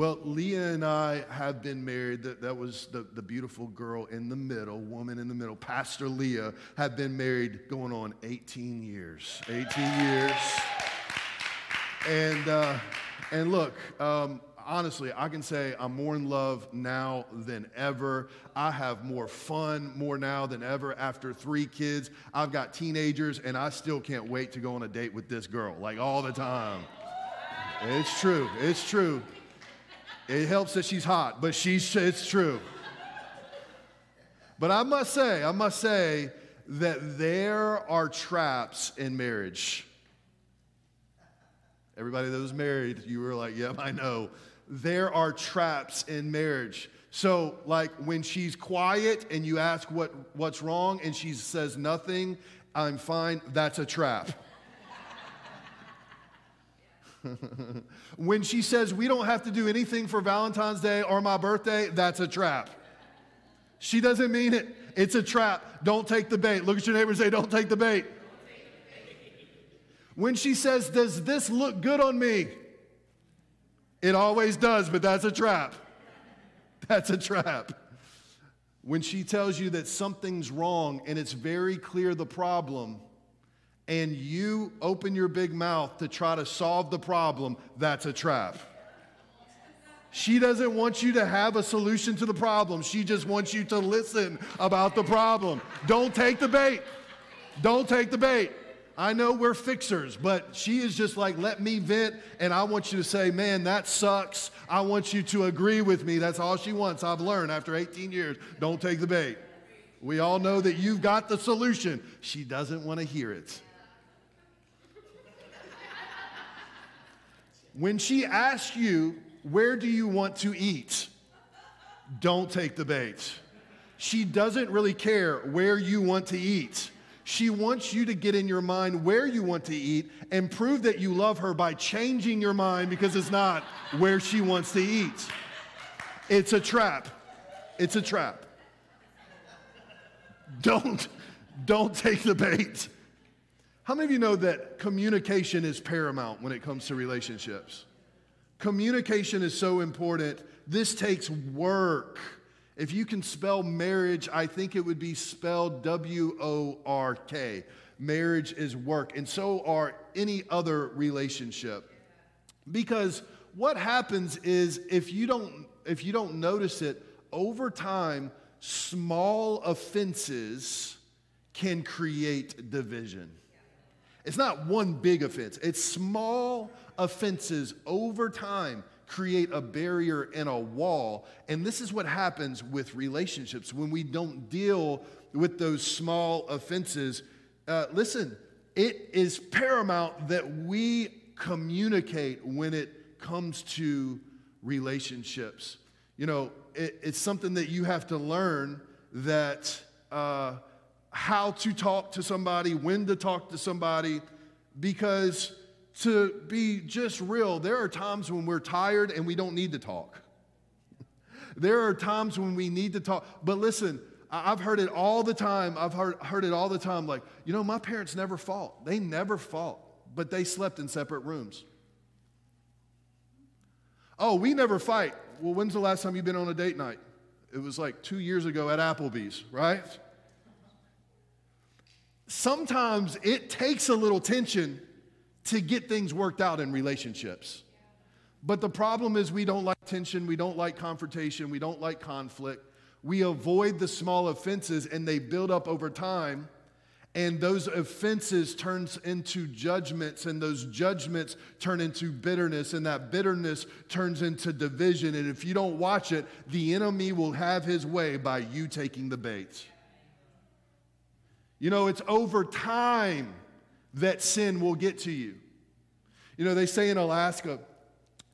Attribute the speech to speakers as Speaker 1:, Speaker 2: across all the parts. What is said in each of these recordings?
Speaker 1: Well, Leah and I have been married. That, that was the, the beautiful girl in the middle, woman in the middle. Pastor Leah have been married going on 18 years. 18 years. And, uh, and look, um, honestly, I can say I'm more in love now than ever. I have more fun more now than ever after three kids. I've got teenagers, and I still can't wait to go on a date with this girl, like all the time. It's true. It's true. It helps that she's hot, but she's, it's true. But I must say, I must say that there are traps in marriage. Everybody that was married, you were like, yep, I know. There are traps in marriage. So, like when she's quiet and you ask what, what's wrong and she says nothing, I'm fine, that's a trap. when she says we don't have to do anything for Valentine's Day or my birthday, that's a trap. She doesn't mean it. It's a trap. Don't take the bait. Look at your neighbor and say, Don't take the bait. When she says, Does this look good on me? It always does, but that's a trap. That's a trap. When she tells you that something's wrong and it's very clear the problem, and you open your big mouth to try to solve the problem, that's a trap. She doesn't want you to have a solution to the problem. She just wants you to listen about the problem. Don't take the bait. Don't take the bait. I know we're fixers, but she is just like, let me vent, and I want you to say, man, that sucks. I want you to agree with me. That's all she wants. I've learned after 18 years. Don't take the bait. We all know that you've got the solution. She doesn't want to hear it. When she asks you, Where do you want to eat? Don't take the bait. She doesn't really care where you want to eat. She wants you to get in your mind where you want to eat and prove that you love her by changing your mind because it's not where she wants to eat. It's a trap. It's a trap. Don't, don't take the bait. How many of you know that communication is paramount when it comes to relationships? Communication is so important. This takes work. If you can spell marriage, I think it would be spelled W O R K. Marriage is work, and so are any other relationship. Because what happens is if you don't if you don't notice it over time, small offenses can create division. It's not one big offense, it's small offenses over time create a barrier and a wall. And this is what happens with relationships when we don't deal with those small offenses. Uh, listen, it is paramount that we communicate when it comes to relationships. You know, it, it's something that you have to learn that. Uh, how to talk to somebody, when to talk to somebody, because to be just real, there are times when we're tired and we don't need to talk. there are times when we need to talk. But listen, I've heard it all the time. I've heard, heard it all the time like, you know, my parents never fought. They never fought, but they slept in separate rooms. Oh, we never fight. Well, when's the last time you've been on a date night? It was like two years ago at Applebee's, right? Sometimes it takes a little tension to get things worked out in relationships. But the problem is, we don't like tension, we don't like confrontation, we don't like conflict. We avoid the small offenses and they build up over time. And those offenses turns into judgments, and those judgments turn into bitterness, and that bitterness turns into division. And if you don't watch it, the enemy will have his way by you taking the bait. You know, it's over time that sin will get to you. You know, they say in Alaska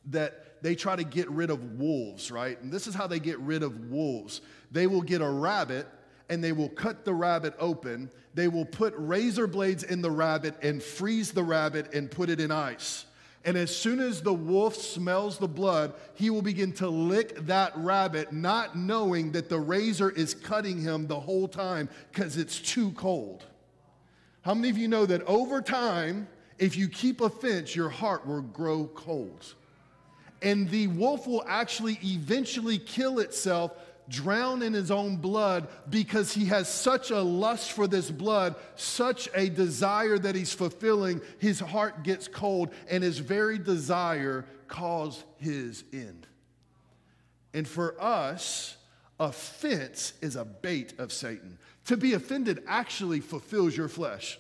Speaker 1: that they try to get rid of wolves, right? And this is how they get rid of wolves. They will get a rabbit and they will cut the rabbit open. They will put razor blades in the rabbit and freeze the rabbit and put it in ice. And as soon as the wolf smells the blood, he will begin to lick that rabbit, not knowing that the razor is cutting him the whole time because it's too cold. How many of you know that over time, if you keep a fence, your heart will grow cold? And the wolf will actually eventually kill itself, drown in his own blood, because he has such a lust for this blood, such a desire that he's fulfilling. His heart gets cold, and his very desire caused his end. And for us, offense is a bait of Satan. To be offended actually fulfills your flesh.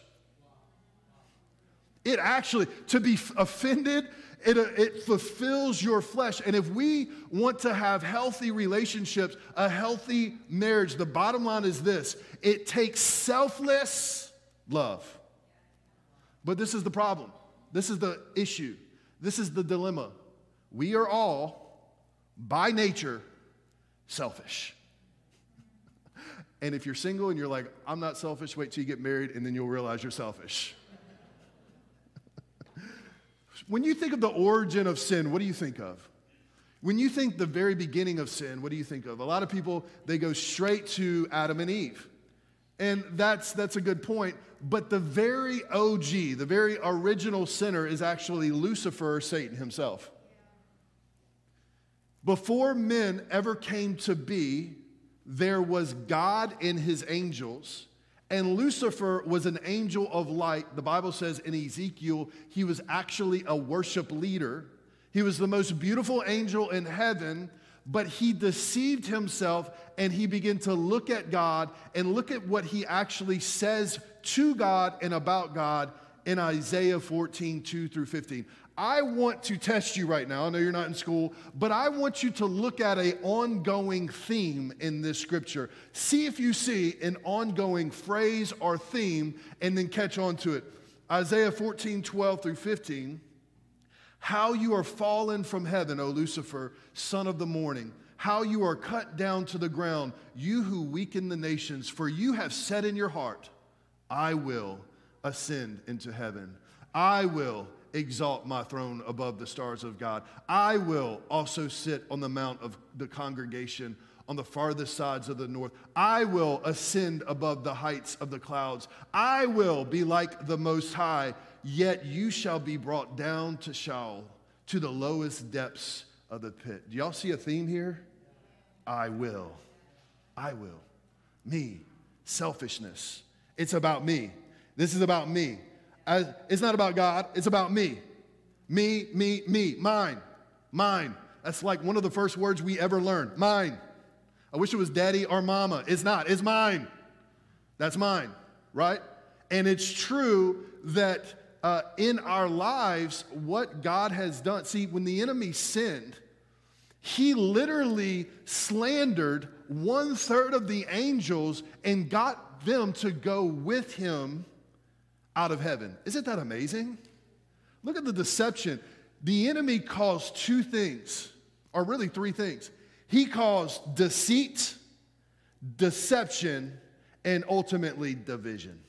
Speaker 1: It actually, to be offended, it, uh, it fulfills your flesh. And if we want to have healthy relationships, a healthy marriage, the bottom line is this it takes selfless love. But this is the problem. This is the issue. This is the dilemma. We are all, by nature, selfish. And if you're single and you're like, I'm not selfish, wait till you get married and then you'll realize you're selfish. When you think of the origin of sin, what do you think of? When you think the very beginning of sin, what do you think of? A lot of people, they go straight to Adam and Eve. And that's, that's a good point. But the very OG, the very original sinner is actually Lucifer, Satan himself. Before men ever came to be, there was God and his angels, and Lucifer was an angel of light. The Bible says in Ezekiel, he was actually a worship leader. He was the most beautiful angel in heaven, but he deceived himself and he began to look at God and look at what he actually says to God and about God in Isaiah 14, 2 through 15. I want to test you right now. I know you're not in school, but I want you to look at an ongoing theme in this scripture. See if you see an ongoing phrase or theme and then catch on to it. Isaiah 14, 12 through 15. How you are fallen from heaven, O Lucifer, son of the morning. How you are cut down to the ground, you who weaken the nations. For you have said in your heart, I will ascend into heaven. I will exalt my throne above the stars of God. I will also sit on the mount of the congregation on the farthest sides of the north. I will ascend above the heights of the clouds. I will be like the Most High, yet you shall be brought down to Sheol, to the lowest depths of the pit. Do y'all see a theme here? I will. I will. Me. Selfishness. It's about me. This is about me it's not about God, it's about me. Me, me, me, mine, mine. That's like one of the first words we ever learned mine. I wish it was daddy or mama. It's not, it's mine. That's mine, right? And it's true that uh, in our lives, what God has done, see, when the enemy sinned, he literally slandered one third of the angels and got them to go with him out of heaven. Isn't that amazing? Look at the deception. The enemy caused two things, or really three things. He caused deceit, deception, and ultimately division.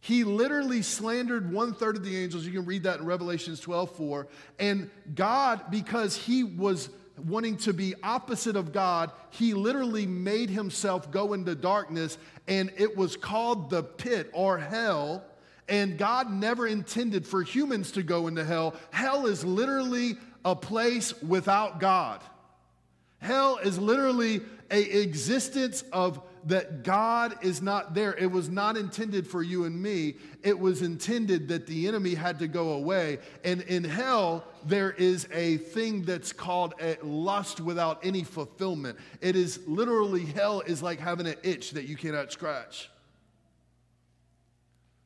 Speaker 1: He literally slandered one third of the angels. You can read that in Revelations 12 4. And God, because he was wanting to be opposite of God, he literally made himself go into darkness, and it was called the pit or hell. And God never intended for humans to go into hell. Hell is literally a place without God. Hell is literally a existence of that God is not there. It was not intended for you and me. It was intended that the enemy had to go away. And in hell, there is a thing that's called a lust without any fulfillment. It is literally hell is like having an itch that you cannot scratch.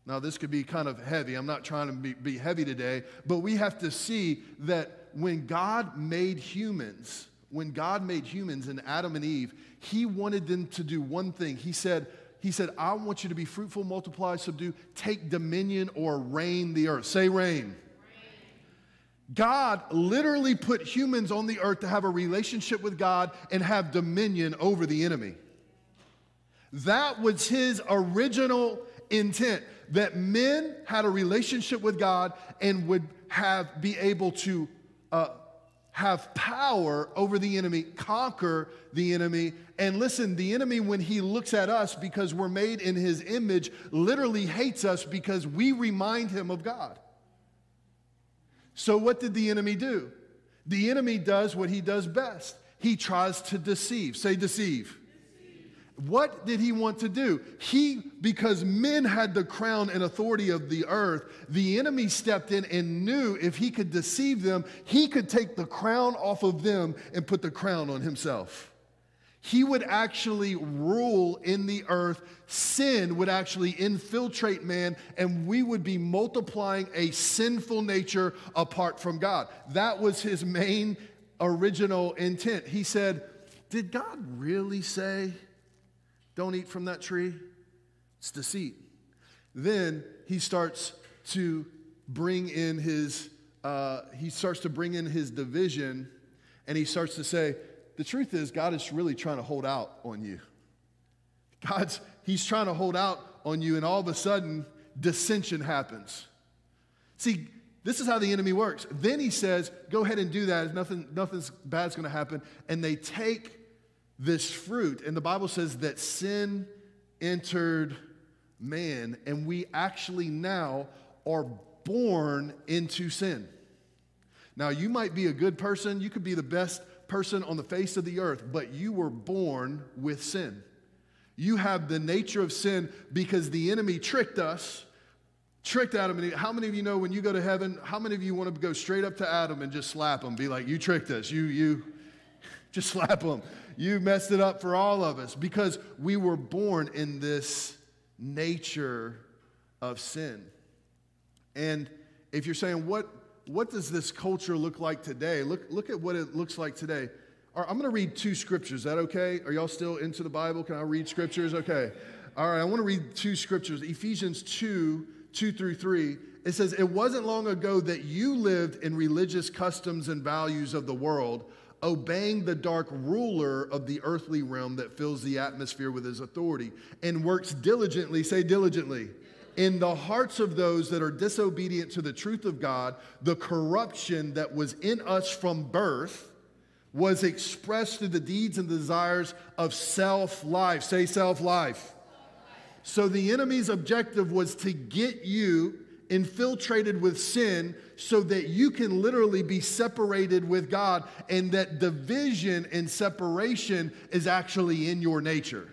Speaker 1: Now, this could be kind of heavy. I'm not trying to be, be heavy today, but we have to see that when God made humans, when God made humans and Adam and Eve, he wanted them to do one thing. He said, he said, I want you to be fruitful, multiply, subdue, take dominion or reign the earth. Say reign. God literally put humans on the earth to have a relationship with God and have dominion over the enemy. That was his original intent that men had a relationship with God and would have be able to uh, have power over the enemy, conquer the enemy. And listen, the enemy, when he looks at us because we're made in his image, literally hates us because we remind him of God. So, what did the enemy do? The enemy does what he does best he tries to deceive. Say, deceive. What did he want to do? He, because men had the crown and authority of the earth, the enemy stepped in and knew if he could deceive them, he could take the crown off of them and put the crown on himself. He would actually rule in the earth. Sin would actually infiltrate man, and we would be multiplying a sinful nature apart from God. That was his main original intent. He said, Did God really say? Don't eat from that tree. It's deceit. Then he starts to bring in his, uh, he starts to bring in his division and he starts to say, the truth is, God is really trying to hold out on you. God's, he's trying to hold out on you, and all of a sudden, dissension happens. See, this is how the enemy works. Then he says, Go ahead and do that. Nothing, nothing's bad's going to happen. And they take this fruit. And the Bible says that sin entered man, and we actually now are born into sin. Now, you might be a good person, you could be the best person on the face of the earth, but you were born with sin. You have the nature of sin because the enemy tricked us, tricked Adam. And Eve. how many of you know when you go to heaven, how many of you want to go straight up to Adam and just slap him? Be like, you tricked us. You, you, just slap him. You messed it up for all of us because we were born in this nature of sin. And if you're saying, what, what does this culture look like today? Look, look at what it looks like today. Right, I'm going to read two scriptures. Is that okay? Are y'all still into the Bible? Can I read scriptures? Okay. All right, I want to read two scriptures Ephesians 2 2 through 3. It says, It wasn't long ago that you lived in religious customs and values of the world obeying the dark ruler of the earthly realm that fills the atmosphere with his authority, and works diligently, say diligently, in the hearts of those that are disobedient to the truth of God, the corruption that was in us from birth was expressed through the deeds and desires of self life. Say self life. So the enemy's objective was to get you infiltrated with sin so that you can literally be separated with God and that division and separation is actually in your nature.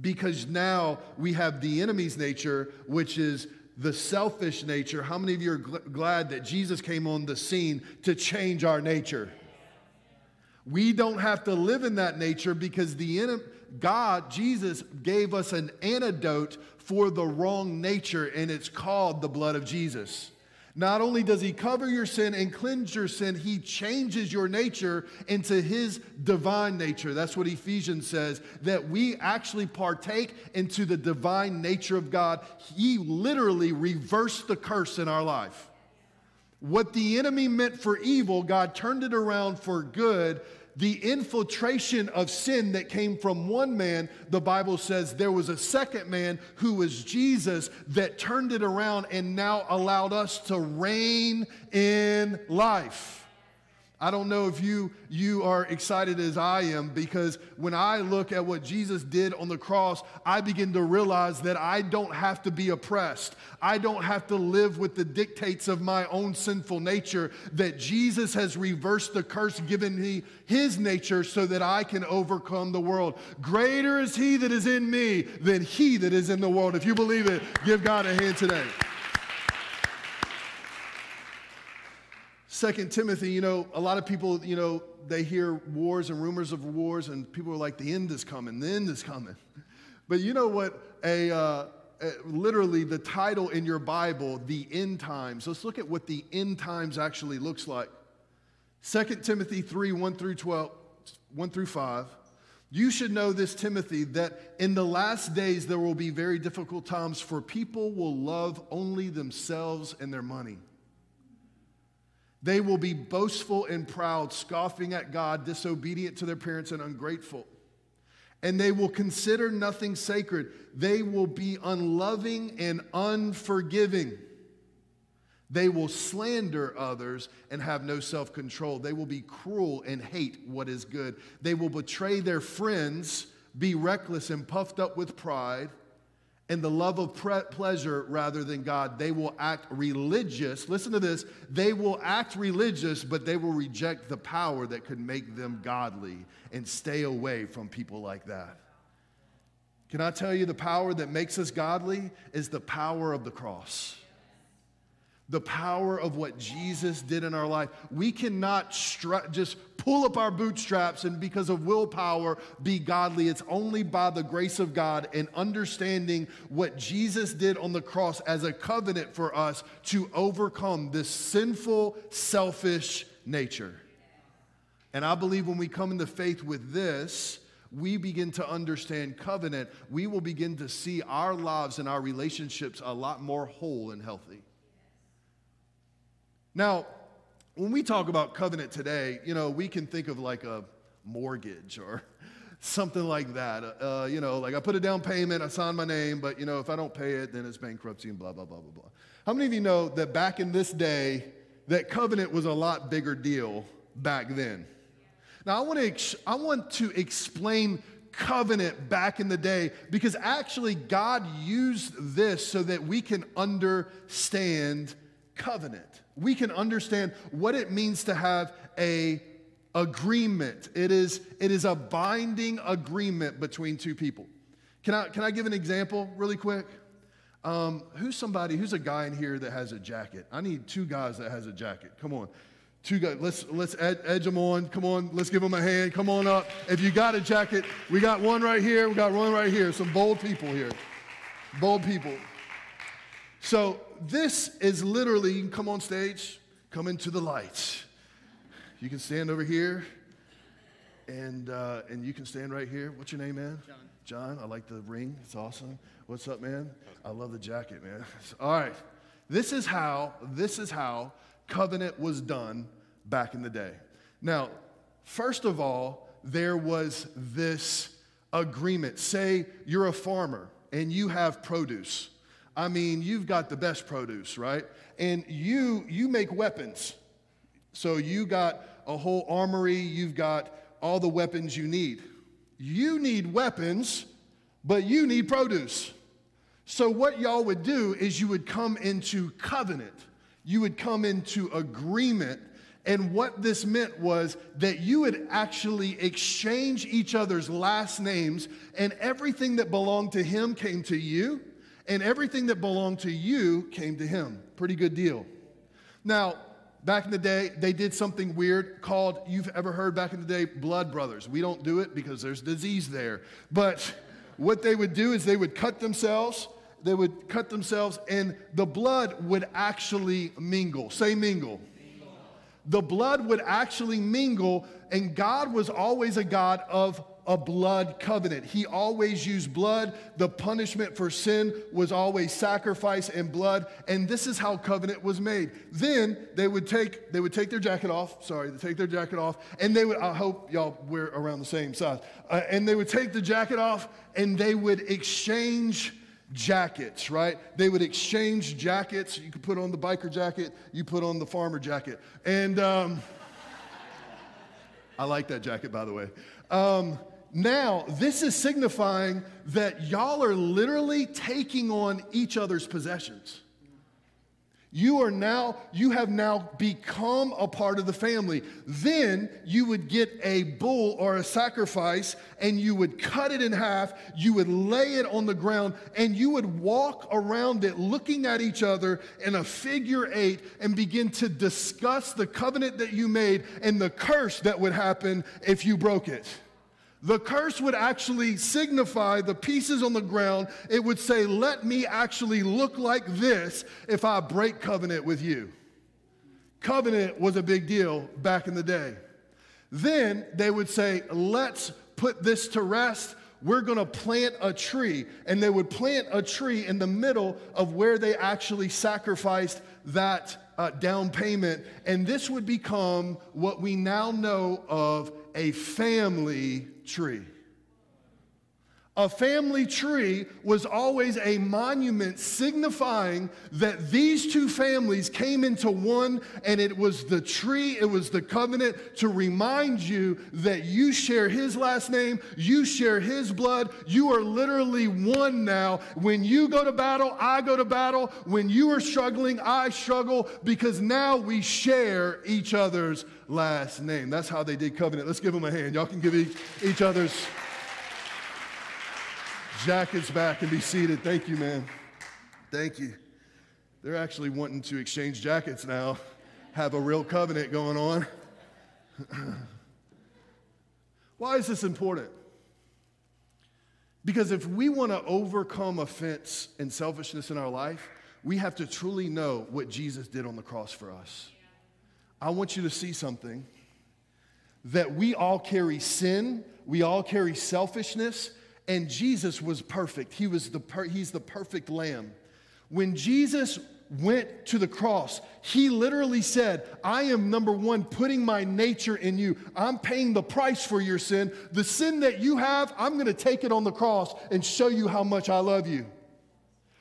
Speaker 1: Because now we have the enemy's nature, which is the selfish nature. How many of you are gl- glad that Jesus came on the scene to change our nature? We don't have to live in that nature because the enemy, God, Jesus, gave us an antidote for the wrong nature, and it's called the blood of Jesus. Not only does he cover your sin and cleanse your sin, he changes your nature into his divine nature. That's what Ephesians says, that we actually partake into the divine nature of God. He literally reversed the curse in our life. What the enemy meant for evil, God turned it around for good the infiltration of sin that came from one man, the Bible says there was a second man who was Jesus that turned it around and now allowed us to reign in life. I don't know if you, you are excited as I am because when I look at what Jesus did on the cross, I begin to realize that I don't have to be oppressed. I don't have to live with the dictates of my own sinful nature, that Jesus has reversed the curse given me his nature so that I can overcome the world. Greater is he that is in me than he that is in the world. If you believe it, give God a hand today. Second Timothy, you know, a lot of people, you know, they hear wars and rumors of wars, and people are like, the end is coming, the end is coming. But you know what? A, uh, a, literally, the title in your Bible, the end times. Let's look at what the end times actually looks like. Second Timothy 3 1 through 12, 1 through 5. You should know this, Timothy, that in the last days there will be very difficult times, for people will love only themselves and their money. They will be boastful and proud, scoffing at God, disobedient to their parents, and ungrateful. And they will consider nothing sacred. They will be unloving and unforgiving. They will slander others and have no self control. They will be cruel and hate what is good. They will betray their friends, be reckless and puffed up with pride, and the love of pre- pleasure rather than God. They will act religious. Listen to this. They will act religious, but they will reject the power that could make them godly and stay away from people like that. Can I tell you the power that makes us godly is the power of the cross the power of what Jesus did in our life. We cannot stra- just pull up our bootstraps and because of willpower be godly. It's only by the grace of God and understanding what Jesus did on the cross as a covenant for us to overcome this sinful, selfish nature. And I believe when we come into faith with this, we begin to understand covenant, we will begin to see our lives and our relationships a lot more whole and healthy. Now, when we talk about covenant today, you know, we can think of like a mortgage or something like that. Uh, you know, like I put a down payment, I sign my name, but you know, if I don't pay it, then it's bankruptcy and blah, blah, blah, blah, blah. How many of you know that back in this day, that covenant was a lot bigger deal back then? Now, I want to, ex- I want to explain covenant back in the day because actually God used this so that we can understand covenant we can understand what it means to have a agreement. It is, it is a binding agreement between two people. Can I, can I give an example really quick? Um, who's somebody, who's a guy in here that has a jacket? I need two guys that has a jacket. Come on. Two guys, let's, let's ed- edge them on. Come on, let's give them a hand. Come on up. If you got a jacket, we got one right here. We got one right here. Some bold people here. Bold people. So this is literally, you can come on stage, come into the light. You can stand over here, and, uh, and you can stand right here. What's your name, man?
Speaker 2: John.
Speaker 1: John, I like the ring. It's awesome. What's up, man? I love the jacket, man. All right. This is how, this is how covenant was done back in the day. Now, first of all, there was this agreement. Say you're a farmer and you have produce I mean, you've got the best produce, right? And you you make weapons. So you got a whole armory, you've got all the weapons you need. You need weapons, but you need produce. So what y'all would do is you would come into covenant. You would come into agreement and what this meant was that you would actually exchange each other's last names, and everything that belonged to him came to you, and everything that belonged to you came to him. Pretty good deal. Now, back in the day, they did something weird called, you've ever heard back in the day, blood brothers. We don't do it because there's disease there. But what they would do is they would cut themselves, they would cut themselves, and the blood would actually mingle. Say mingle. The blood would actually mingle, and God was always a God of a blood covenant. He always used blood. The punishment for sin was always sacrifice and blood, and this is how covenant was made. Then they would take they would take their jacket off. Sorry, they take their jacket off, and they would. I hope y'all we're around the same size. Uh, and they would take the jacket off, and they would exchange jackets, right? They would exchange jackets. You could put on the biker jacket, you put on the farmer jacket. And um, I like that jacket, by the way. Um, now, this is signifying that y'all are literally taking on each other's possessions. You are now, you have now become a part of the family. Then you would get a bull or a sacrifice and you would cut it in half, you would lay it on the ground, and you would walk around it looking at each other in a figure eight and begin to discuss the covenant that you made and the curse that would happen if you broke it. The curse would actually signify the pieces on the ground. It would say, Let me actually look like this if I break covenant with you. Covenant was a big deal back in the day. Then they would say, Let's put this to rest. We're going to plant a tree. And they would plant a tree in the middle of where they actually sacrificed that uh, down payment. And this would become what we now know of a family tree. A family tree was always a monument signifying that these two families came into one, and it was the tree, it was the covenant to remind you that you share his last name, you share his blood, you are literally one now. When you go to battle, I go to battle. When you are struggling, I struggle because now we share each other's last name. That's how they did covenant. Let's give them a hand. Y'all can give each, each other's jackets back and be seated. Thank you, man. Thank you. They're actually wanting to exchange jackets now, have a real covenant going on. Why is this important? Because if we want to overcome offense and selfishness in our life, we have to truly know what Jesus did on the cross for us. I want you to see something that we all carry sin, we all carry selfishness, and Jesus was perfect. He was the per- he's the perfect lamb. When Jesus went to the cross, he literally said, I am number one, putting my nature in you. I'm paying the price for your sin. The sin that you have, I'm going to take it on the cross and show you how much I love you.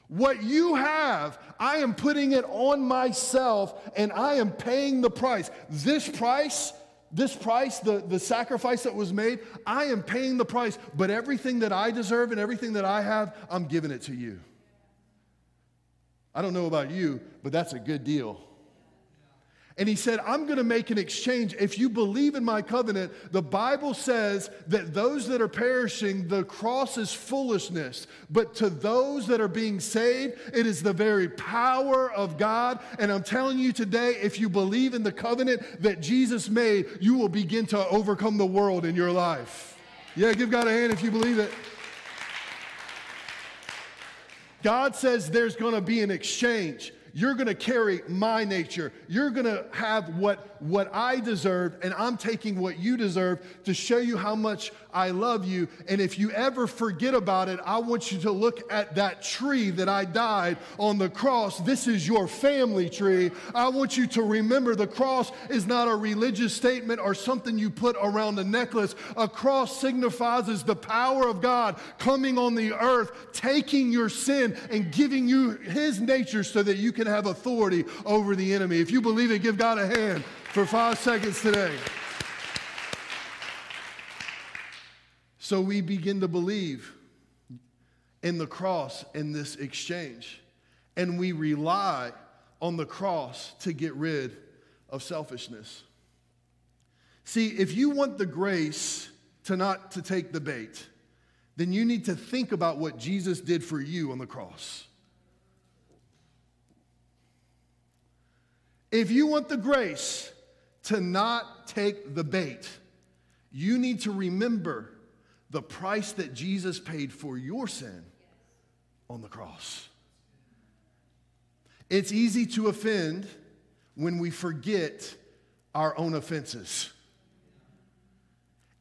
Speaker 1: What you have, I am putting it on myself and I am paying the price. This price this price, the, the sacrifice that was made, I am paying the price, but everything that I deserve and everything that I have, I'm giving it to you. I don't know about you, but that's a good deal. And he said, I'm going to make an exchange. If you believe in my covenant, the Bible says that those that are perishing, the cross is foolishness. But to those that are being saved, it is the very power of God. And I'm telling you today, if you believe in the covenant that Jesus made, you will begin to overcome the world in your life. Yeah, give God a hand if you believe it. God says there's going to be an exchange. You're going to carry my nature. You're going to have what, what I deserve, and I'm taking what you deserve to show you how much I love you. And if you ever forget about it, I want you to look at that tree that I died on the cross. This is your family tree. I want you to remember the cross is not a religious statement or something you put around a necklace. A cross signifies the power of God coming on the earth, taking your sin and giving you his nature so that you can have authority over the enemy. If you believe it, give God a hand for five seconds today. So we begin to believe in the cross in this exchange, and we rely on the cross to get rid of selfishness. See, if you want the grace to not to take the bait, then you need to think about what Jesus did for you on the cross. If you want the grace to not take the bait, you need to remember the price that Jesus paid for your sin on the cross. It's easy to offend when we forget our own offenses.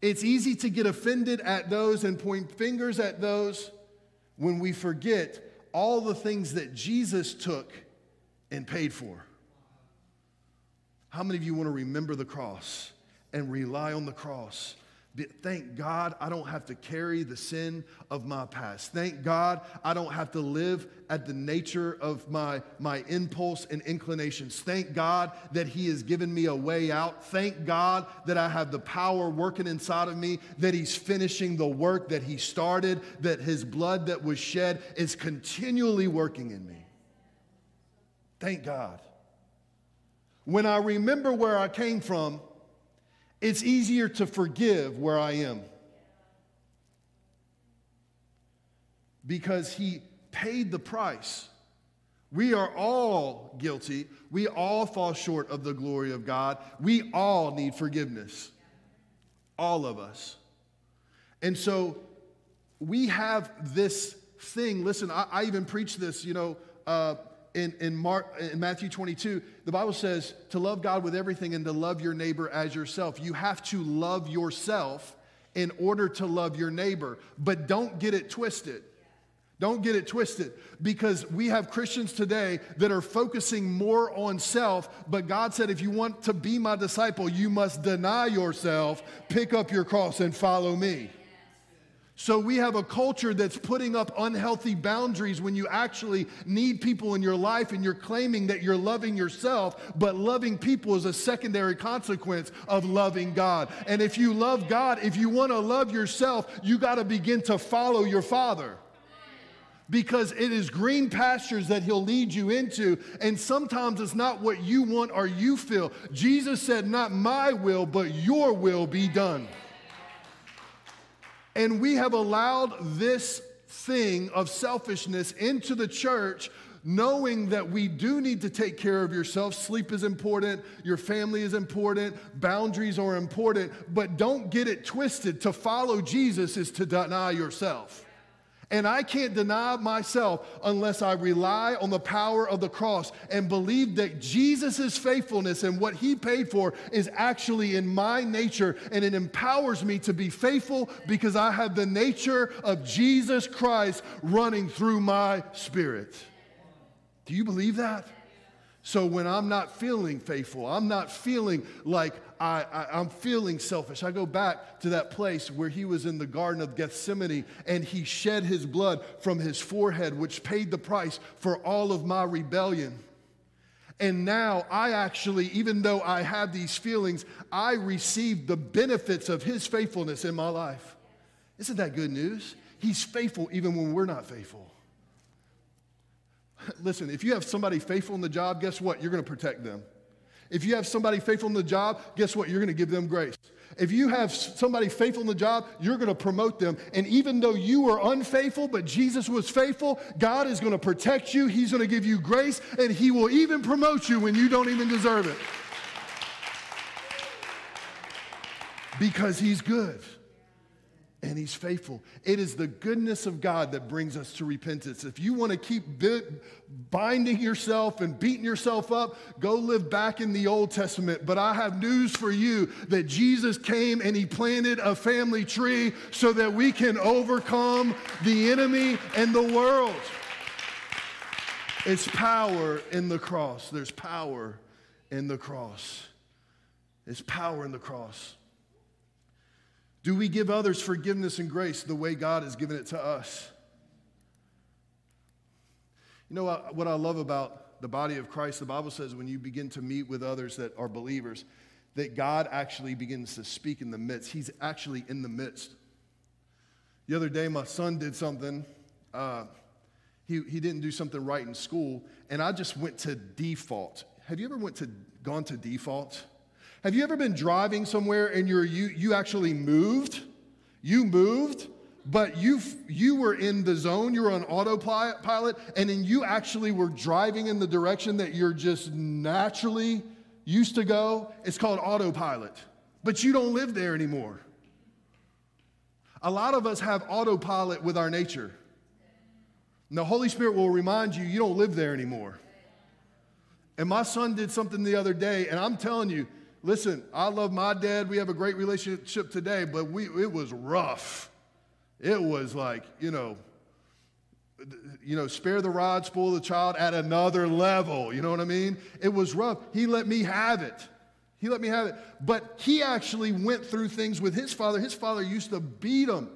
Speaker 1: It's easy to get offended at those and point fingers at those when we forget all the things that Jesus took and paid for. How many of you want to remember the cross and rely on the cross Thank God I don't have to carry the sin of my past. Thank God I don't have to live at the nature of my, my impulse and inclinations. Thank God that He has given me a way out. Thank God that I have the power working inside of me, that He's finishing the work that He started, that His blood that was shed is continually working in me. Thank God. When I remember where I came from, it's easier to forgive where I am. Because he paid the price. We are all guilty. We all fall short of the glory of God. We all need forgiveness. All of us. And so we have this thing. Listen, I, I even preach this, you know, uh, in, in, Mark, in Matthew 22, the Bible says to love God with everything and to love your neighbor as yourself. You have to love yourself in order to love your neighbor. But don't get it twisted. Don't get it twisted because we have Christians today that are focusing more on self. But God said, if you want to be my disciple, you must deny yourself, pick up your cross, and follow me. So we have a culture that's putting up unhealthy boundaries when you actually need people in your life and you're claiming that you're loving yourself, but loving people is a secondary consequence of loving God. And if you love God, if you want to love yourself, you got to begin to follow your Father because it is green pastures that he'll lead you into. And sometimes it's not what you want or you feel. Jesus said, Not my will, but your will be done. And we have allowed this thing of selfishness into the church, knowing that we do need to take care of yourself. Sleep is important, your family is important, boundaries are important, but don't get it twisted. To follow Jesus is to deny yourself. And I can't deny myself unless I rely on the power of the cross and believe that Jesus' faithfulness and what he paid for is actually in my nature. And it empowers me to be faithful because I have the nature of Jesus Christ running through my spirit. Do you believe that? So when I'm not feeling faithful, I'm not feeling like I, I, am feeling selfish. I go back to that place where he was in the Garden of Gethsemane and he shed his blood from his forehead, which paid the price for all of my rebellion. And now I actually, even though I have these feelings, I receive the benefits of his faithfulness in my life. Isn't that good news? He's faithful even when we're not faithful. Listen, if you have somebody faithful in the job, guess what? You're going to protect them. If you have somebody faithful in the job, guess what? You're going to give them grace. If you have somebody faithful in the job, you're going to promote them. And even though you were unfaithful, but Jesus was faithful, God is going to protect you. He's going to give you grace, and He will even promote you when you don't even deserve it. Because He's good and he's faithful. It is the goodness of God that brings us to repentance. If you want to keep binding yourself and beating yourself up, go live back in the Old Testament. But I have news for you that Jesus came and he planted a family tree so that we can overcome the enemy and the world. It's power in the cross. There's power in the cross. It's power in the cross. Do we give others forgiveness and grace the way God has given it to us? You know what, I love about the body of Christ? The Bible says when you begin to meet with others that are believers, that God actually begins to speak in the midst. He's actually in the midst. The other day, my son did something. Uh, he, he didn't do something right in school, and I just went to default. Have you ever went to gone to default? Have you ever been driving somewhere and you're, you, you actually moved? You moved, but you, you were in the zone, you were on autopilot, and then you actually were driving in the direction that you're just naturally used to go. It's called autopilot, but you don't live there anymore. A lot of us have autopilot with our nature. And the Holy Spirit will remind you, you don't live there anymore. And my son did something the other day, and I'm telling you, Listen, I love my dad. We have a great relationship today, but we, it was rough. It was like, you know, you know, spare the rod, spoil the child at another level. You know what I mean? It was rough. He let me have it. He let me have it. But he actually went through things with his father. His father used to beat him.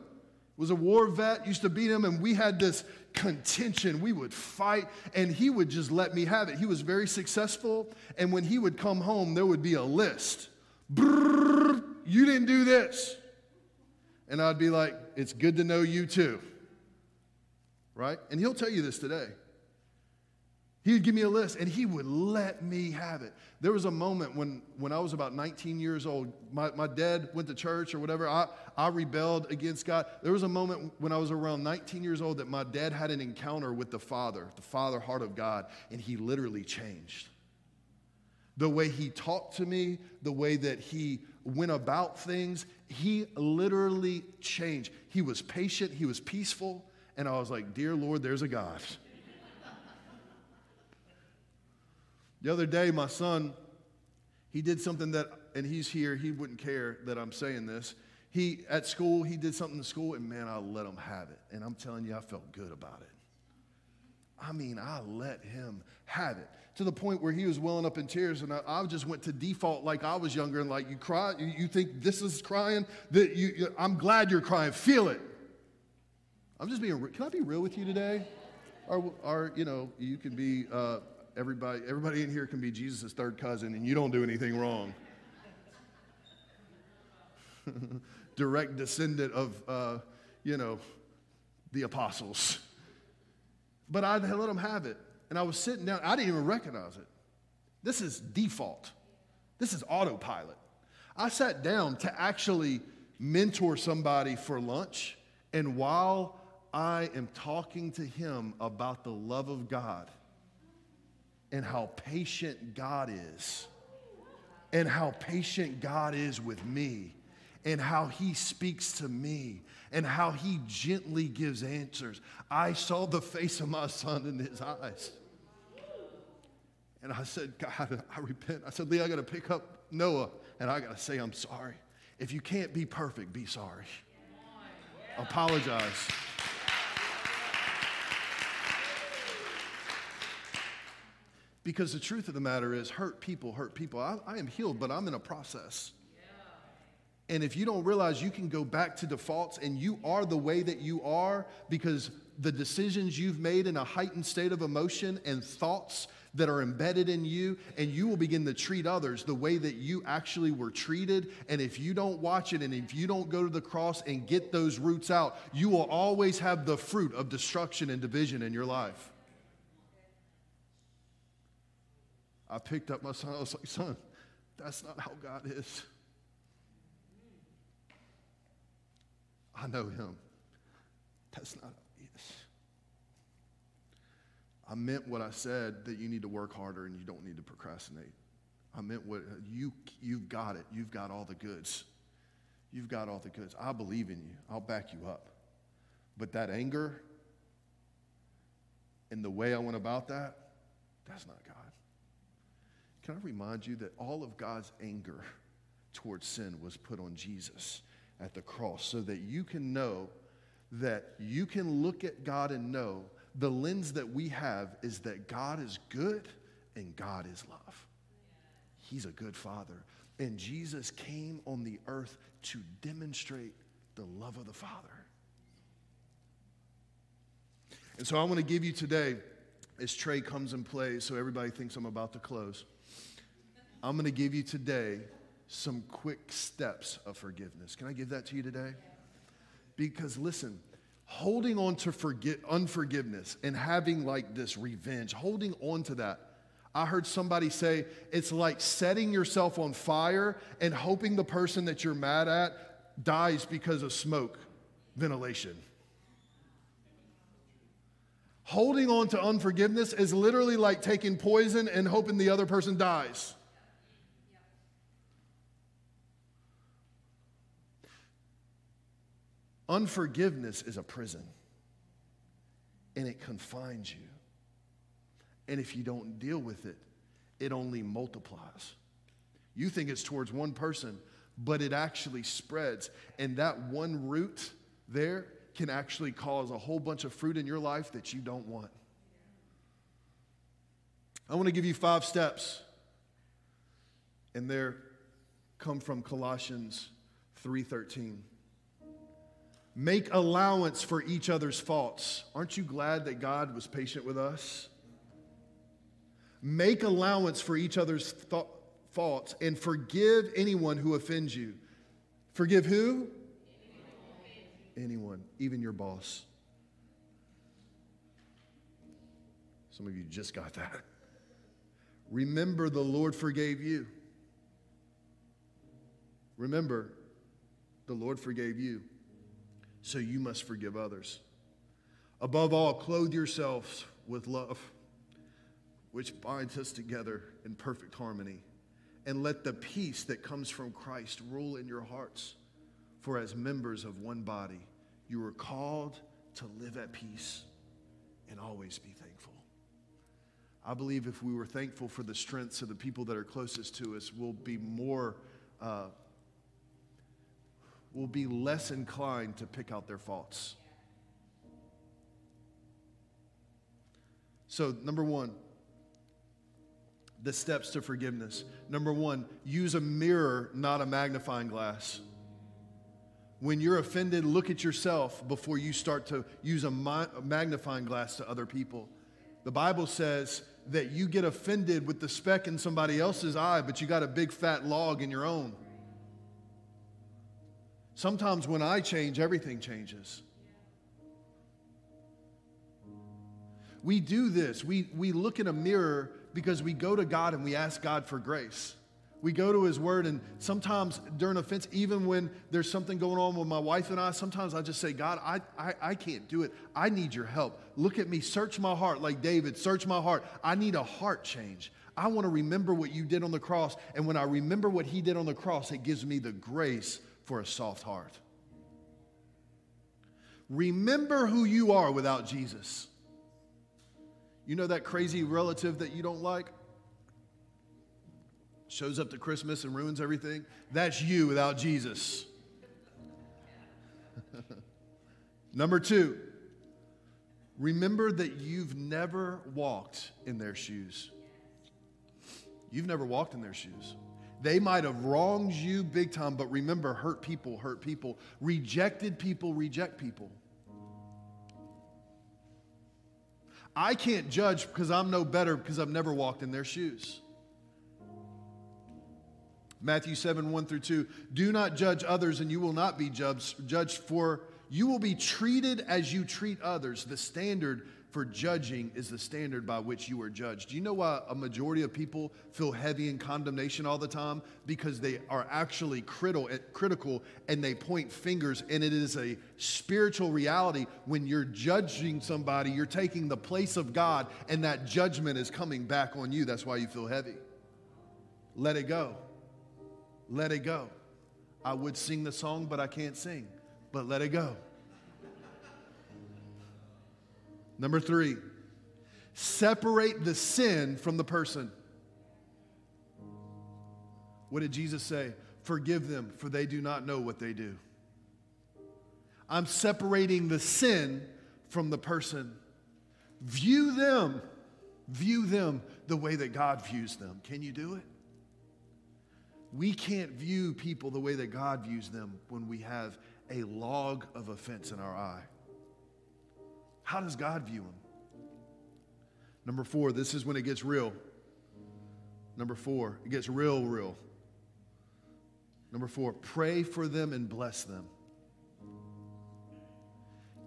Speaker 1: Was a war vet, used to beat him, and we had this contention. We would fight, and he would just let me have it. He was very successful, and when he would come home, there would be a list. Brrr, you didn't do this. And I'd be like, it's good to know you too. Right? And he'll tell you this today. He would give me a list and he would let me have it. There was a moment when, when I was about 19 years old. My, my dad went to church or whatever. I, I rebelled against God. There was a moment when I was around 19 years old that my dad had an encounter with the Father, the Father heart of God, and he literally changed. The way he talked to me, the way that he went about things, he literally changed. He was patient, he was peaceful, and I was like, Dear Lord, there's a God. The other day, my son, he did something that, and he's here, he wouldn't care that I'm saying this. He, at school, he did something in school, and man, I let him have it. And I'm telling you, I felt good about it. I mean, I let him have it to the point where he was welling up in tears, and I, I just went to default like I was younger, and like you cry, you, you think this is crying. That you, you, I'm glad you're crying. Feel it. I'm just being, can I be real with you today? Or, or you know, you can be, uh, everybody, everybody in here can be Jesus' third cousin and you don't do anything wrong. Direct descendant of, uh, you know, the apostles. But I let them have it. And I was sitting down, I didn't even recognize it. This is default, this is autopilot. I sat down to actually mentor somebody for lunch, and while I am talking to him about the love of God and how patient God is, and how patient God is with me, and how he speaks to me, and how he gently gives answers. I saw the face of my son in his eyes. And I said, God, I repent. I said, Lee, I got to pick up Noah and I got to say, I'm sorry. If you can't be perfect, be sorry. Apologize. Because the truth of the matter is, hurt people hurt people. I, I am healed, but I'm in a process. And if you don't realize you can go back to defaults and you are the way that you are because the decisions you've made in a heightened state of emotion and thoughts that are embedded in you, and you will begin to treat others the way that you actually were treated. And if you don't watch it and if you don't go to the cross and get those roots out, you will always have the fruit of destruction and division in your life. I picked up my son. I was like, son, that's not how God is. I know him. That's not how he is. I meant what I said that you need to work harder and you don't need to procrastinate. I meant what you you've got it. You've got all the goods. You've got all the goods. I believe in you. I'll back you up. But that anger and the way I went about that, that's not God. Can I remind you that all of God's anger towards sin was put on Jesus at the cross so that you can know that you can look at God and know the lens that we have is that God is good and God is love. He's a good father. And Jesus came on the earth to demonstrate the love of the Father. And so I want to give you today, as Trey comes and plays, so everybody thinks I'm about to close, I'm going to give you today some quick steps of forgiveness. Can I give that to you today? Because listen, holding on to forget, unforgiveness and having like this revenge, holding on to that. I heard somebody say it's like setting yourself on fire and hoping the person that you're mad at dies because of smoke ventilation. Holding on to unforgiveness is literally like taking poison and hoping the other person dies. Unforgiveness is a prison, and it confines you. And if you don't deal with it, it only multiplies. You think it's towards one person, but it actually spreads. And that one root there can actually cause a whole bunch of fruit in your life that you don't want. I want to give you five steps. And there come from Colossians 3:13. Make allowance for each other's faults. Aren't you glad that God was patient with us? Make allowance for each other's th- faults and forgive anyone who offends you. Forgive who? Anyone, even your boss. Some of you just got that. Remember, the Lord forgave you. Remember, the Lord forgave you so you must forgive others. Above all, clothe yourselves with love, which binds us together in perfect harmony. And let the peace that comes from Christ rule in your hearts. For as members of one body, you are called to live at peace and always be thankful. I believe if we were thankful for the strengths of the people that are closest to us, we'll be more uh, will be less inclined to pick out their faults. So, number one, the steps to forgiveness. Number one, use a mirror, not a magnifying glass. When you're offended, look at yourself before you start to use a magnifying glass to other people. The Bible says that you get offended with the speck in somebody else's eye, but you got a big fat log in your own. Sometimes when I change, everything changes. We do this. We, we look in a mirror because we go to God and we ask God for grace. We go to His Word, and sometimes during offense, even when there's something going on with my wife and I, sometimes I just say, God, I, I, I can't do it. I need your help. Look at me. Search my heart like David. Search my heart. I need a heart change. I want to remember what you did on the cross. And when I remember what He did on the cross, it gives me the grace for a soft heart. Remember who you are without Jesus. You know that crazy relative that you don't like? shows up to Christmas and ruins everything. That's you without Jesus. Number two, remember that you've never walked in their shoes. You've never walked in their shoes. They might have wronged you big time, but remember, hurt people hurt people. Rejected people reject people. I can't judge because I'm no better because I've never walked in their shoes. Matthew 7, 1 through 2. Do not judge others, and you will not be judged, judged for you will be treated as you treat others. The standard for judging is the standard by which you are judged. Do you know why a majority of people feel heavy in condemnation all the time? Because they are actually critical, and they point fingers, and it is a spiritual reality. When you're judging somebody, you're taking the place of God, and that judgment is coming back on you. That's why you feel heavy. Let it go. Let it go. I would sing the song, but I can't sing. But let it go. Number three, separate the sin from the person. What did Jesus say? Forgive them, for they do not know what they do. I'm separating the sin from the person. View them, view them the way that God views them. Can you do it? We can't view people the way that God views them when we have a log of offense in our eye. How does God view them? Number four, this is when it gets real. Number four, it gets real, real. Number four, pray for them and bless them.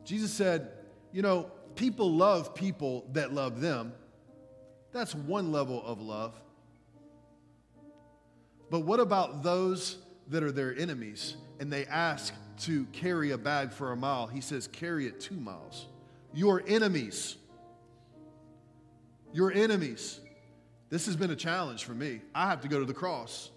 Speaker 1: Jesus said, you know, people love people that love them. That's one level of love. But what about those that are their enemies and they ask to carry a bag for a mile? He says, carry it two miles. Your enemies. Your enemies. This has been a challenge for me. I have to go to the cross.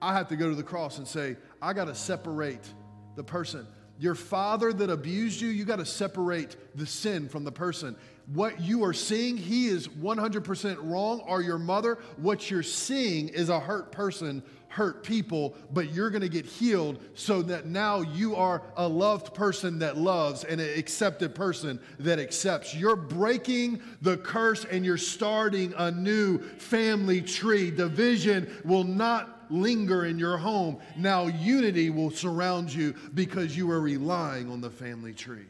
Speaker 1: I have to go to the cross and say, I got to separate the person. Your father that abused you, you got to separate the sin from the person what you are seeing, he is 100% wrong, or your mother, what you're seeing is a hurt person, hurt people, but you're going to get healed so that now you are a loved person that loves and an accepted person that accepts. You're breaking the curse and you're starting a new family tree. Division will not linger in your home. Now unity will surround you because you are relying on the family tree.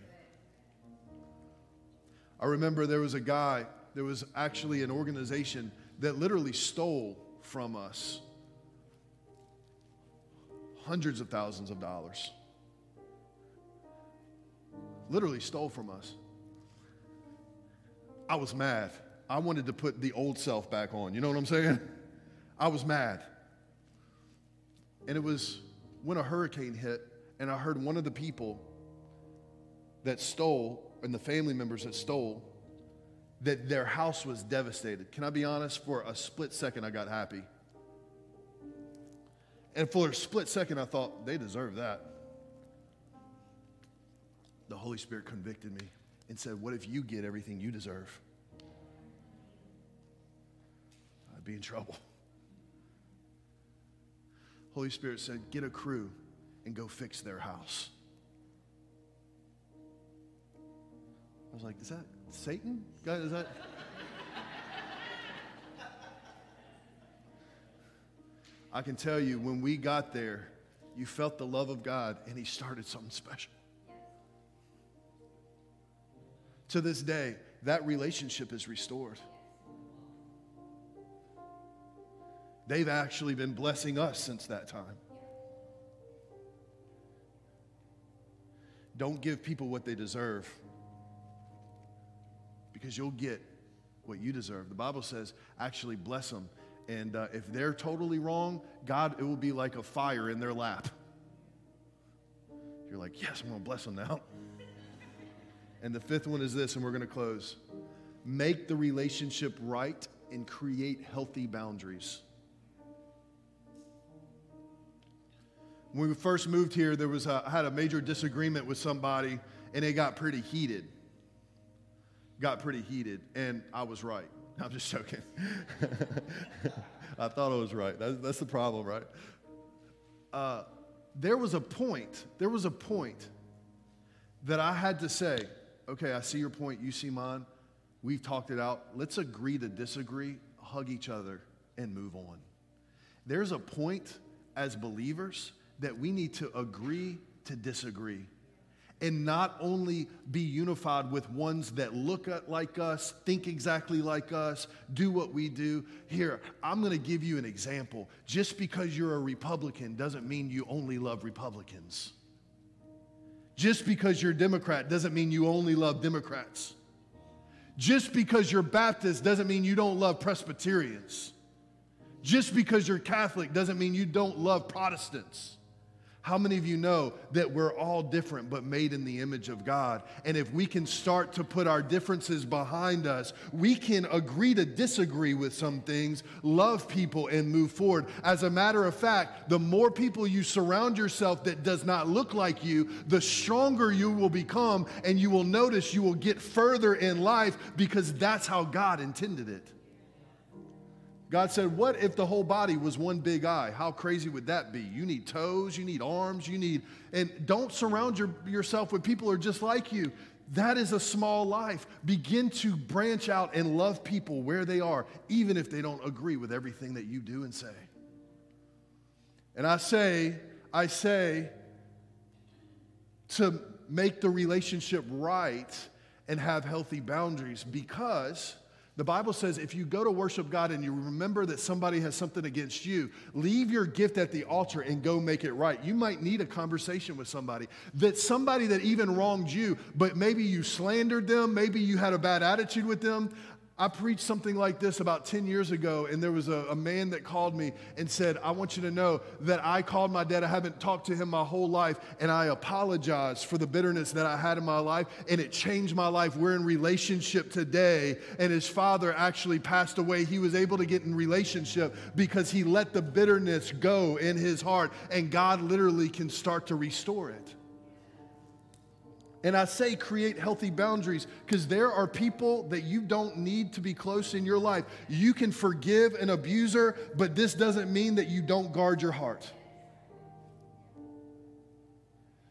Speaker 1: I remember there was a guy, there was actually an organization that literally stole from us hundreds of thousands of dollars. Literally stole from us. I was mad. I wanted to put the old self back on. You know what I'm saying? I was mad. And it was when a hurricane hit, and I heard one of the people that stole and the family members that stole that their house was devastated. Can I be honest? For a split second, I got happy. And for a split second, I thought, they deserve that. The Holy Spirit convicted me and said, What if you get everything you deserve? I'd be in trouble. Holy Spirit said, Get a crew and go fix their house. I was like, is that Satan? God, is that? I can tell you when we got there, you felt the love of God, and He started something special. To this day, that relationship is restored. They've actually been blessing us since that time. Don't give people what they deserve because you'll get what you deserve. The Bible says, actually bless them. And uh, if they're totally wrong, God, it will be like a fire in their lap. You're like, yes, I'm going to bless them now. And the fifth one is this, and we're going to close make the relationship right and create healthy boundaries. When we first moved here, there was a, I had a major disagreement with somebody, and it got pretty heated. Got pretty heated, and I was right. I'm just joking. I thought I was right. That's, that's the problem, right? Uh, there was a point, there was a point that I had to say, okay, I see your point, you see mine. We've talked it out. Let's agree to disagree, hug each other, and move on. There's a point as believers that we need to agree to disagree and not only be unified with ones that look like us, think exactly like us, do what we do. Here, I'm going to give you an example. Just because you're a Republican doesn't mean you only love Republicans. Just because you're Democrat doesn't mean you only love Democrats. Just because you're Baptist doesn't mean you don't love Presbyterians. Just because you're Catholic doesn't mean you don't love Protestants. How many of you know that we're all different but made in the image of God? And if we can start to put our differences behind us, we can agree to disagree with some things, love people, and move forward. As a matter of fact, the more people you surround yourself that does not look like you, the stronger you will become, and you will notice you will get further in life because that's how God intended it. God said, What if the whole body was one big eye? How crazy would that be? You need toes, you need arms, you need, and don't surround your, yourself with people who are just like you. That is a small life. Begin to branch out and love people where they are, even if they don't agree with everything that you do and say. And I say, I say to make the relationship right and have healthy boundaries because the Bible says if you go to worship God and you remember that somebody has something against you, leave your gift at the altar and go make it right. You might need a conversation with somebody. That somebody that even wronged you, but maybe you slandered them, maybe you had a bad attitude with them. I preached something like this about 10 years ago, and there was a, a, man that called me and said, I want you to know that I called my dad. I haven't talked to him my whole life, and I apologize for the bitterness that I had in my life, and it changed my life. We're in relationship today, and his father actually passed away. He was able to get in relationship because he let the bitterness go in his heart, and God literally can start to restore it. And I say create healthy boundaries because there are people that you don't need to be close in your life. You can forgive an abuser, but this doesn't mean that you don't guard your heart.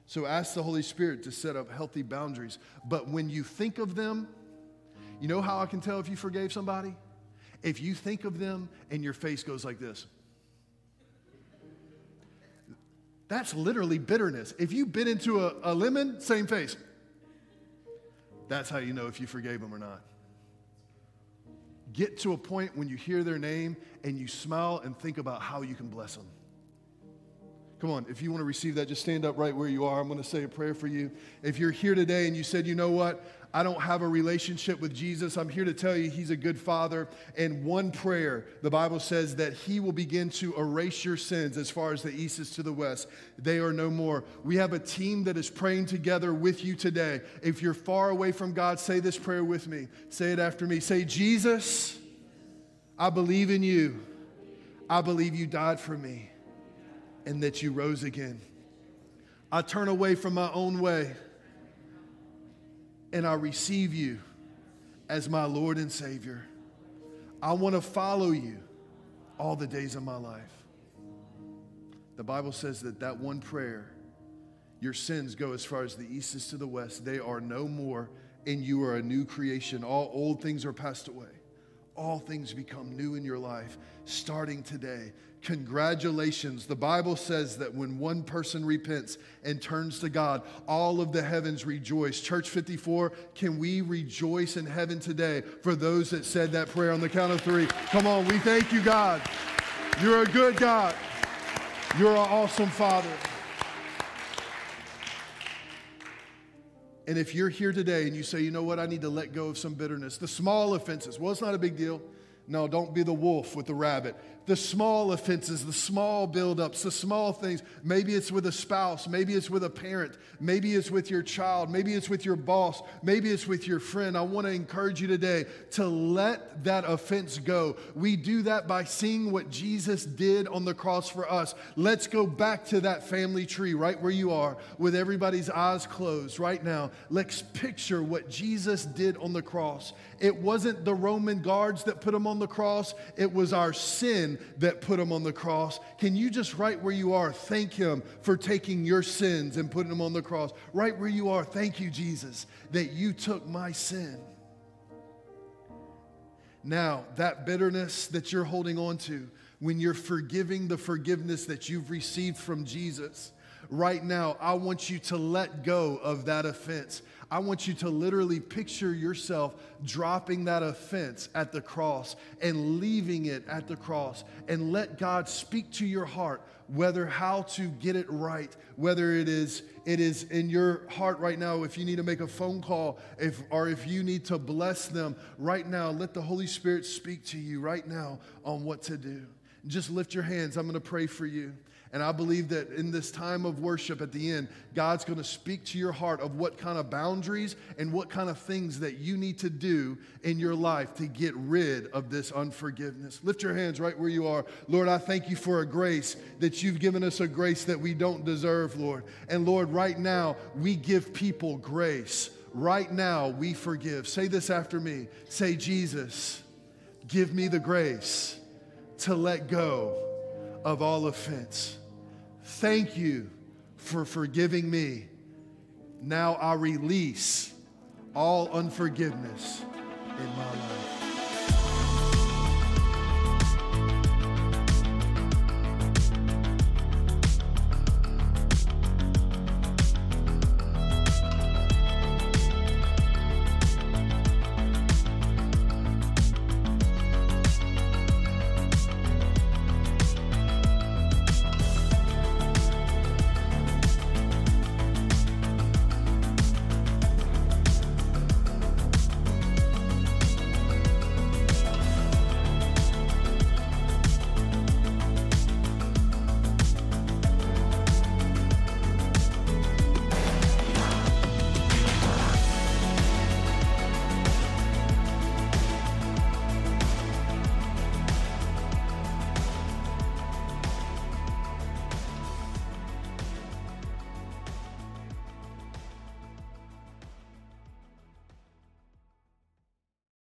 Speaker 1: So ask the Holy Spirit to set up healthy boundaries. But when you think of them, you know how I can tell if you forgave somebody? If you think of them and your face goes like this. That's literally bitterness. If you bit into a, a lemon, same face. That's how you know if you forgave them or not. Get to a point when you hear their name and you smile and think about how you can bless them. Come on, if you want to receive that, just stand up right where you are. I'm going to say a prayer for you. If you're here today and you said, you know what, I don't have a relationship with Jesus. I'm here to tell you he's a good father. And one prayer, the Bible says that he will begin to erase your sins as far as the east is to the west. They are no more. We have a team that is praying together with you today. If you're far away from God, say this prayer with me. Say it after me. Say, Jesus, I believe in you. I believe you died for me and that you rose again. I turn away from my own way and I receive you as my Lord and Savior. I want to follow you all the days of my life. The Bible says that that one prayer, your sins go as far as the east is to the west. They are no more, and you are a new creation. All old things are passed away, all things become new in your life starting today. Congratulations. The Bible says that when one person repents and turns to God, all of the heavens rejoice. Church 54, can we rejoice in heaven today for those that said that prayer on the count of three? Come on, we thank you, God. You're a good God. You're an awesome Father. And if you're here today and you say, you know what, I need to let go of some bitterness, the small offenses, well, it's not a big deal. No, don't be the wolf with the rabbit the small offenses, the small buildups, the small things. Maybe it's with a spouse, maybe it's with a parent, maybe it's with your child, maybe it's with your boss, maybe it's with your friend. I want to encourage you today to let that offense go. We do that by seeing what Jesus did on the cross for us. Let's go back to that family tree right where you are with everybody's eyes closed right now. Let's picture what Jesus did on the cross. It wasn't the Roman guards that put him on the cross, it was our sin that put him on the cross. Can you just, right where you are, thank him for taking your sins and putting them on the cross? Right where you are, thank you, Jesus, that you took my sin. Now, that bitterness that you're holding on to, when you're forgiving the forgiveness that you've received from Jesus, right now, I want you to let go of that offense. I want you to literally picture yourself dropping that offense at the cross and leaving it at the cross and let God speak to your heart whether how to get it right whether it is it is in your heart right now if you need to make a phone call if or if you need to bless them right now let the holy spirit speak to you right now on what to do. Just lift your hands. I'm going to pray for you and I believe that in this time of worship at the end, God's going to speak to your heart of what kind of boundaries and what kind of things that you need to do in your life to get rid of this unforgiveness. Lift your hands right where you are. Lord, I thank you for a grace that you've given us a grace that we don't deserve, Lord. And Lord, right now, we give people grace. Right now, we forgive. Say this after me. Say, Jesus, give me the grace to let go of all offense. Thank you for forgiving me. Now I release all unforgiveness in my life.